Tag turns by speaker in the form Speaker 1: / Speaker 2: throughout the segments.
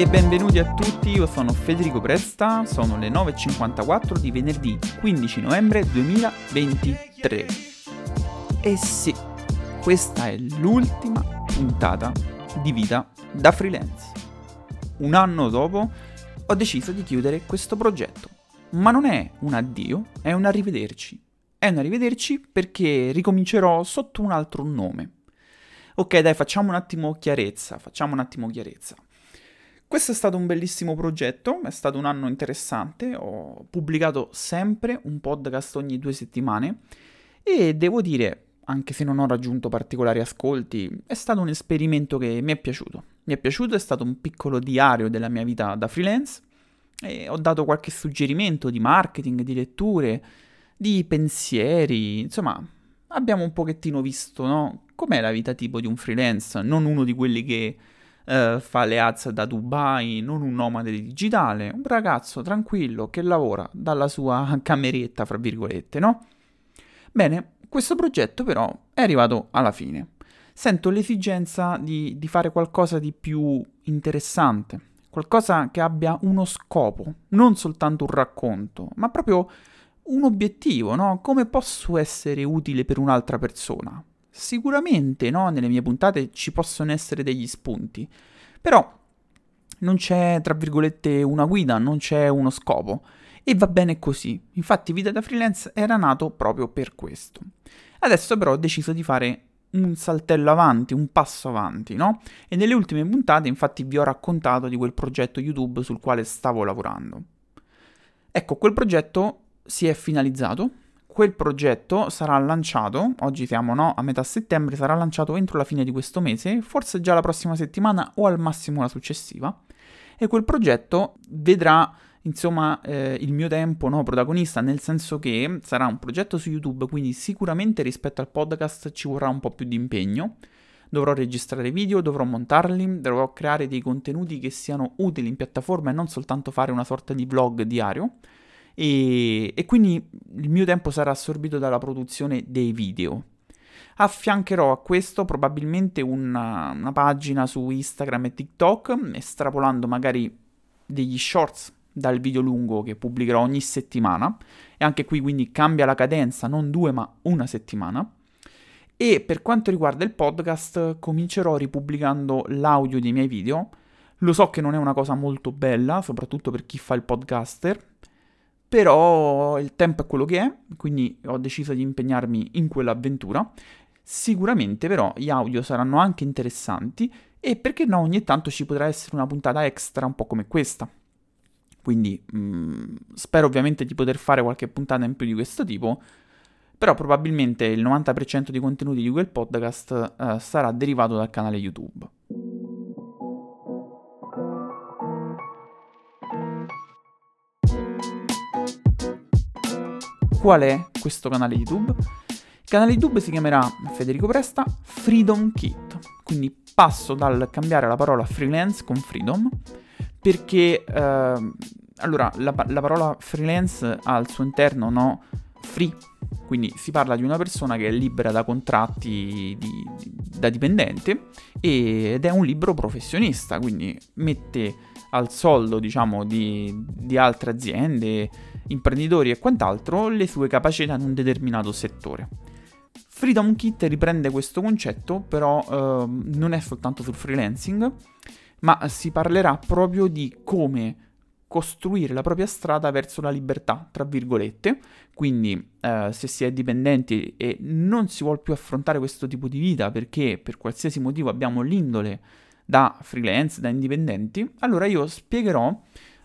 Speaker 1: e benvenuti a tutti, io sono Federico Presta, sono le 9.54 di venerdì 15 novembre 2023. E sì, questa è l'ultima puntata di vita da freelance. Un anno dopo ho deciso di chiudere questo progetto, ma non è un addio, è un arrivederci. È un arrivederci perché ricomincerò sotto un altro nome. Ok, dai, facciamo un attimo chiarezza, facciamo un attimo chiarezza. Questo è stato un bellissimo progetto, è stato un anno interessante, ho pubblicato sempre un podcast ogni due settimane e devo dire, anche se non ho raggiunto particolari ascolti, è stato un esperimento che mi è piaciuto. Mi è piaciuto, è stato un piccolo diario della mia vita da freelance e ho dato qualche suggerimento di marketing, di letture, di pensieri, insomma, abbiamo un pochettino visto, no? Com'è la vita tipo di un freelance, non uno di quelli che eh, fa le ads da Dubai, non un nomade digitale, un ragazzo tranquillo che lavora dalla sua cameretta, fra virgolette, no? Bene, questo progetto però è arrivato alla fine. Sento l'esigenza di, di fare qualcosa di più interessante, qualcosa che abbia uno scopo, non soltanto un racconto, ma proprio un obiettivo, no? Come posso essere utile per un'altra persona? Sicuramente, no, nelle mie puntate ci possono essere degli spunti, però non c'è, tra virgolette, una guida, non c'è uno scopo. E va bene così. Infatti Vita da freelance era nato proprio per questo. Adesso però ho deciso di fare un saltello avanti, un passo avanti, no? E nelle ultime puntate infatti vi ho raccontato di quel progetto YouTube sul quale stavo lavorando. Ecco, quel progetto si è finalizzato, quel progetto sarà lanciato, oggi siamo no, a metà settembre, sarà lanciato entro la fine di questo mese, forse già la prossima settimana o al massimo la successiva, e quel progetto vedrà insomma eh, il mio tempo no, protagonista, nel senso che sarà un progetto su YouTube, quindi sicuramente rispetto al podcast ci vorrà un po' più di impegno. Dovrò registrare video, dovrò montarli, dovrò creare dei contenuti che siano utili in piattaforma e non soltanto fare una sorta di vlog diario e, e quindi il mio tempo sarà assorbito dalla produzione dei video. Affiancherò a questo probabilmente una, una pagina su Instagram e TikTok, estrapolando magari degli shorts dal video lungo che pubblicherò ogni settimana e anche qui quindi cambia la cadenza, non due ma una settimana. E per quanto riguarda il podcast comincerò ripubblicando l'audio dei miei video. Lo so che non è una cosa molto bella, soprattutto per chi fa il podcaster, però il tempo è quello che è, quindi ho deciso di impegnarmi in quell'avventura. Sicuramente però gli audio saranno anche interessanti e perché no ogni tanto ci potrà essere una puntata extra un po' come questa. Quindi mh, mm, spero ovviamente di poter fare qualche puntata in più di questo tipo, però probabilmente il 90% dei contenuti di quel podcast uh, sarà derivato dal canale YouTube. Qual è questo canale YouTube? Il canale YouTube si chiamerà Federico Presta Freedom Kit. Quindi passo dal cambiare la parola freelance con freedom perché eh, allora la, la, parola freelance ha al suo interno no free, quindi si parla di una persona che è libera da contratti di, da dipendente ed è un libro professionista, quindi mette al soldo diciamo di, di altre aziende imprenditori e quant'altro le sue capacità in un determinato settore. Freedom Kit riprende questo concetto, però eh, non è soltanto sul freelancing, ma si parlerà proprio di come costruire la propria strada verso la libertà, tra virgolette. Quindi, eh, se si è dipendenti e non si vuole più affrontare questo tipo di vita perché per qualsiasi motivo abbiamo l'indole da freelance, da indipendenti, allora io spiegherò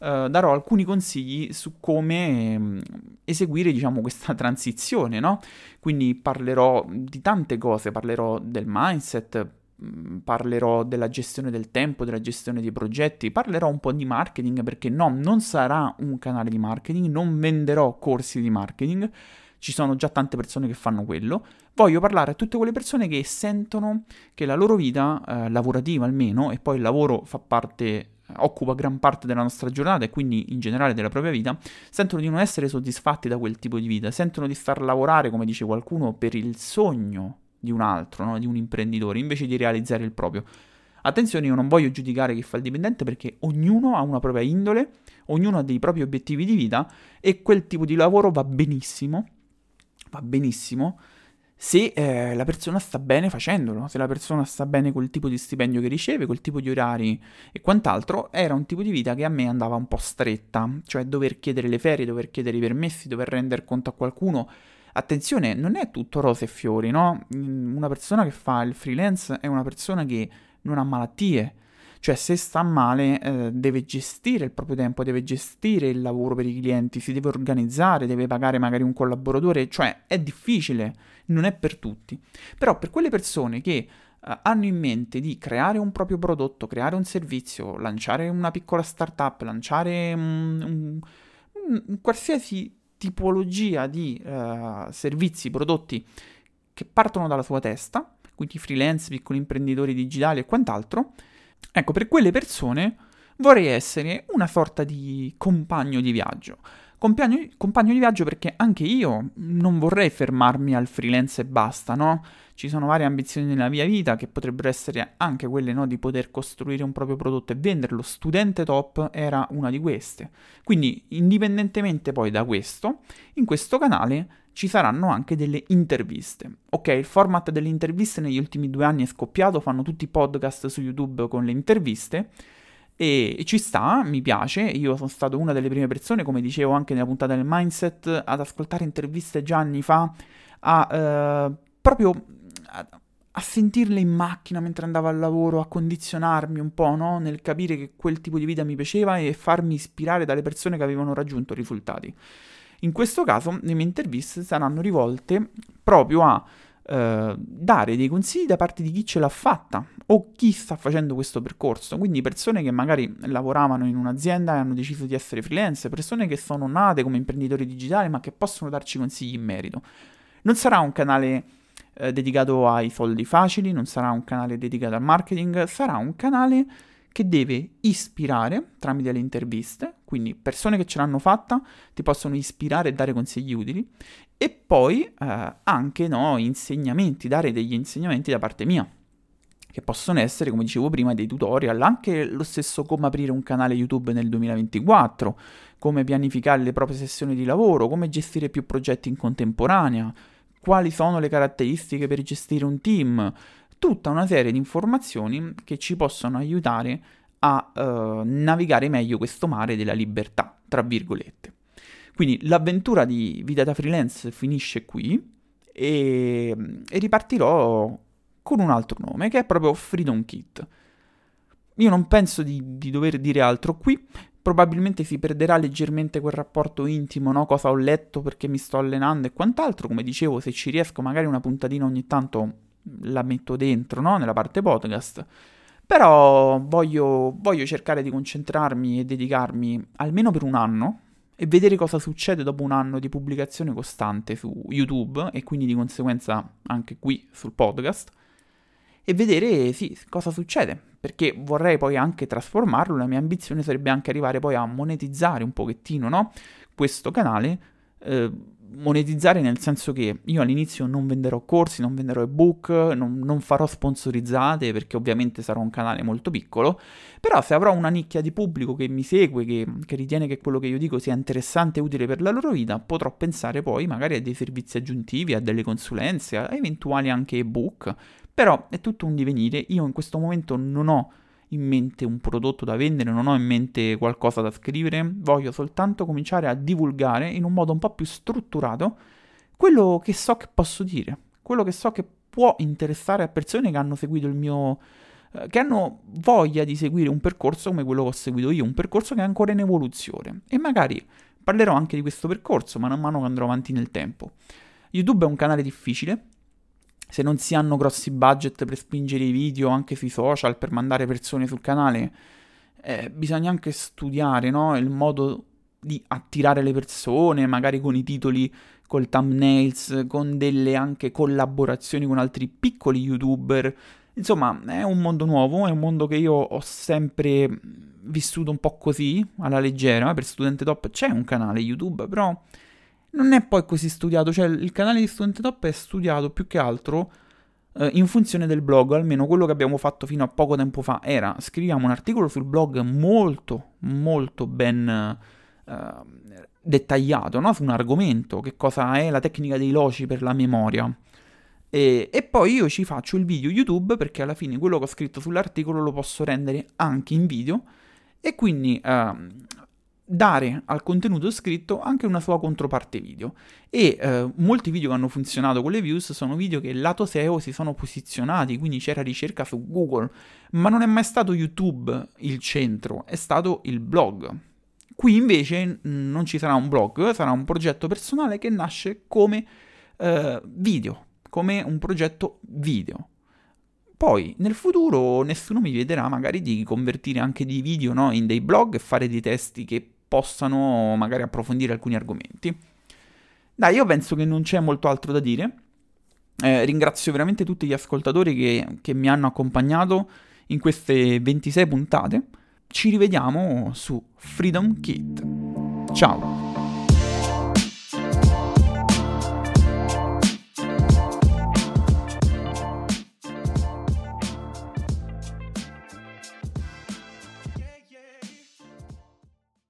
Speaker 1: Uh, darò alcuni consigli su come um, eseguire, diciamo, questa transizione, no? Quindi parlerò di tante cose, parlerò del mindset, mm, parlerò della gestione del tempo, della gestione dei progetti, parlerò un po' di marketing perché no, non sarà un canale di marketing, non venderò corsi di marketing, ci sono già tante persone che fanno quello. Voglio parlare a tutte quelle persone che sentono che la loro vita eh, lavorativa almeno, e poi il lavoro fa parte occupa gran parte della nostra giornata e quindi in generale della propria vita, sentono di non essere soddisfatti da quel tipo di vita, sentono di star lavorare, come dice qualcuno, per il sogno di un altro, no? di un imprenditore, invece di realizzare il proprio. Attenzione, io non voglio giudicare chi fa il dipendente perché ognuno ha una propria indole, ognuno ha dei propri obiettivi di vita e quel tipo di lavoro va benissimo, va benissimo se eh, la persona sta bene facendolo, se la persona sta bene col tipo di stipendio che riceve, col tipo di orari e quant'altro, era un tipo di vita che a me andava un po' stretta, cioè dover chiedere le ferie, dover chiedere i permessi, dover rendere conto a qualcuno. Attenzione, non è tutto rose e fiori, no? Mm, una persona che fa il freelance è una persona che non ha malattie, cioè, se sta male, eh, deve gestire il proprio tempo, deve gestire il lavoro per i clienti, si deve organizzare, deve pagare magari un collaboratore, cioè è difficile, non è per tutti. Però per quelle persone che eh, hanno in mente di creare un proprio prodotto, creare un servizio, lanciare una piccola startup, lanciare un, un, un qualsiasi tipologia di uh, servizi, prodotti che partono dalla sua testa, quindi freelance, piccoli imprenditori digitali e quant'altro, Ecco, per quelle persone vorrei essere una sorta di compagno di viaggio. Compagno, compagno, di viaggio perché anche io non vorrei fermarmi al freelance e basta, no? Ci sono varie ambizioni nella mia vita che potrebbero essere anche quelle, no? Di poter costruire un proprio prodotto e venderlo. Studente top era una di queste. Quindi, indipendentemente poi da questo, in questo canale ci saranno anche delle interviste. Ok, il format delle interviste negli ultimi due anni è scoppiato, fanno tutti i podcast su YouTube con le interviste e, ci sta, mi piace, io sono stato una delle prime persone, come dicevo anche nella puntata del mindset, ad ascoltare interviste già anni fa, a eh, proprio... A, a sentirle in macchina mentre andavo al lavoro, a condizionarmi un po', no? Nel capire che quel tipo di vita mi piaceva e farmi ispirare dalle persone che avevano raggiunto risultati. In questo caso le mie interviste saranno rivolte proprio a eh, dare dei consigli da parte di chi ce l'ha fatta o chi sta facendo questo percorso, quindi persone che magari lavoravano in un'azienda e hanno deciso di essere freelance, persone che sono nate come imprenditori digitali ma che possono darci consigli in merito. Non sarà un canale eh, dedicato ai soldi facili, non sarà un canale dedicato al marketing, sarà un canale che deve ispirare tramite le interviste, quindi persone che ce l'hanno fatta ti possono ispirare e dare consigli utili, e poi eh, anche no, insegnamenti, dare degli insegnamenti da parte mia, che possono essere, come dicevo prima, dei tutorial, anche lo stesso come aprire un canale YouTube nel 2024, come pianificare le proprie sessioni di lavoro, come gestire più progetti in contemporanea, quali sono le caratteristiche per gestire un team, tutta una serie di informazioni che ci possono aiutare a uh, navigare meglio questo mare della libertà, tra virgolette. Quindi l'avventura di vita da freelance finisce qui e, e ripartirò con un altro nome che è proprio Freedom Kit. Io non penso di, di, dover dire altro qui, probabilmente si perderà leggermente quel rapporto intimo, no? Cosa ho letto perché mi sto allenando e quant'altro. Come dicevo, se ci riesco magari una puntatina ogni tanto la metto dentro, no? Nella parte podcast. Però voglio, voglio cercare di concentrarmi e dedicarmi almeno per un anno e vedere cosa succede dopo un anno di pubblicazione costante su YouTube e quindi di conseguenza anche qui sul podcast e vedere sì, cosa succede perché vorrei poi anche trasformarlo la mia ambizione sarebbe anche arrivare poi a monetizzare un pochettino no? questo canale eh, monetizzare nel senso che io all'inizio non venderò corsi, non venderò ebook, non, non, farò sponsorizzate perché ovviamente sarà un canale molto piccolo, però se avrò una nicchia di pubblico che mi segue, che, che ritiene che quello che io dico sia interessante e utile per la loro vita, potrò pensare poi magari a dei servizi aggiuntivi, a delle consulenze, a eventuali anche ebook, però è tutto un divenire, io in questo momento non ho in mente un prodotto da vendere, non ho in mente qualcosa da scrivere, voglio soltanto cominciare a divulgare in un modo un po' più strutturato quello che so che posso dire, quello che so che può interessare a persone che hanno seguito il mio eh, che hanno voglia di seguire un percorso come quello che ho seguito io, un percorso che è ancora in evoluzione e magari parlerò anche di questo percorso man mano che andrò avanti nel tempo. YouTube è un canale difficile, se non si hanno grossi budget per spingere i video anche sui social, per mandare persone sul canale, eh, bisogna anche studiare no? il modo di attirare le persone, magari con i titoli, col thumbnails, con delle anche collaborazioni con altri piccoli youtuber. Insomma, è un mondo nuovo, è un mondo che io ho sempre vissuto un po' così, alla leggera. Per Studente Top c'è un canale YouTube, però non è poi così studiato, cioè il canale di Studente Top è studiato più che altro eh, in funzione del blog, almeno quello che abbiamo fatto fino a poco tempo fa era scriviamo un articolo sul blog molto, molto ben eh, dettagliato no? su un argomento, che cosa è la tecnica dei loci per la memoria. E, e, poi io ci faccio il video YouTube perché alla fine quello che ho scritto sull'articolo lo posso rendere anche in video e quindi eh, dare al contenuto scritto anche una sua controparte video. E eh, molti video che hanno funzionato con le views sono video che lato SEO si sono posizionati, quindi c'era ricerca su Google, ma non è mai stato YouTube il centro, è stato il blog. Qui invece non ci sarà un blog, sarà un progetto personale che nasce come eh, video, come un progetto video. Poi nel futuro nessuno mi vedrà magari di convertire anche dei video no, in dei blog e fare dei testi che possano magari approfondire alcuni argomenti. Dai, io penso che non c'è molto altro da dire. Eh, ringrazio veramente tutti gli ascoltatori che, che mi hanno accompagnato in queste 26 puntate. Ci rivediamo su Freedom Kit. Ciao!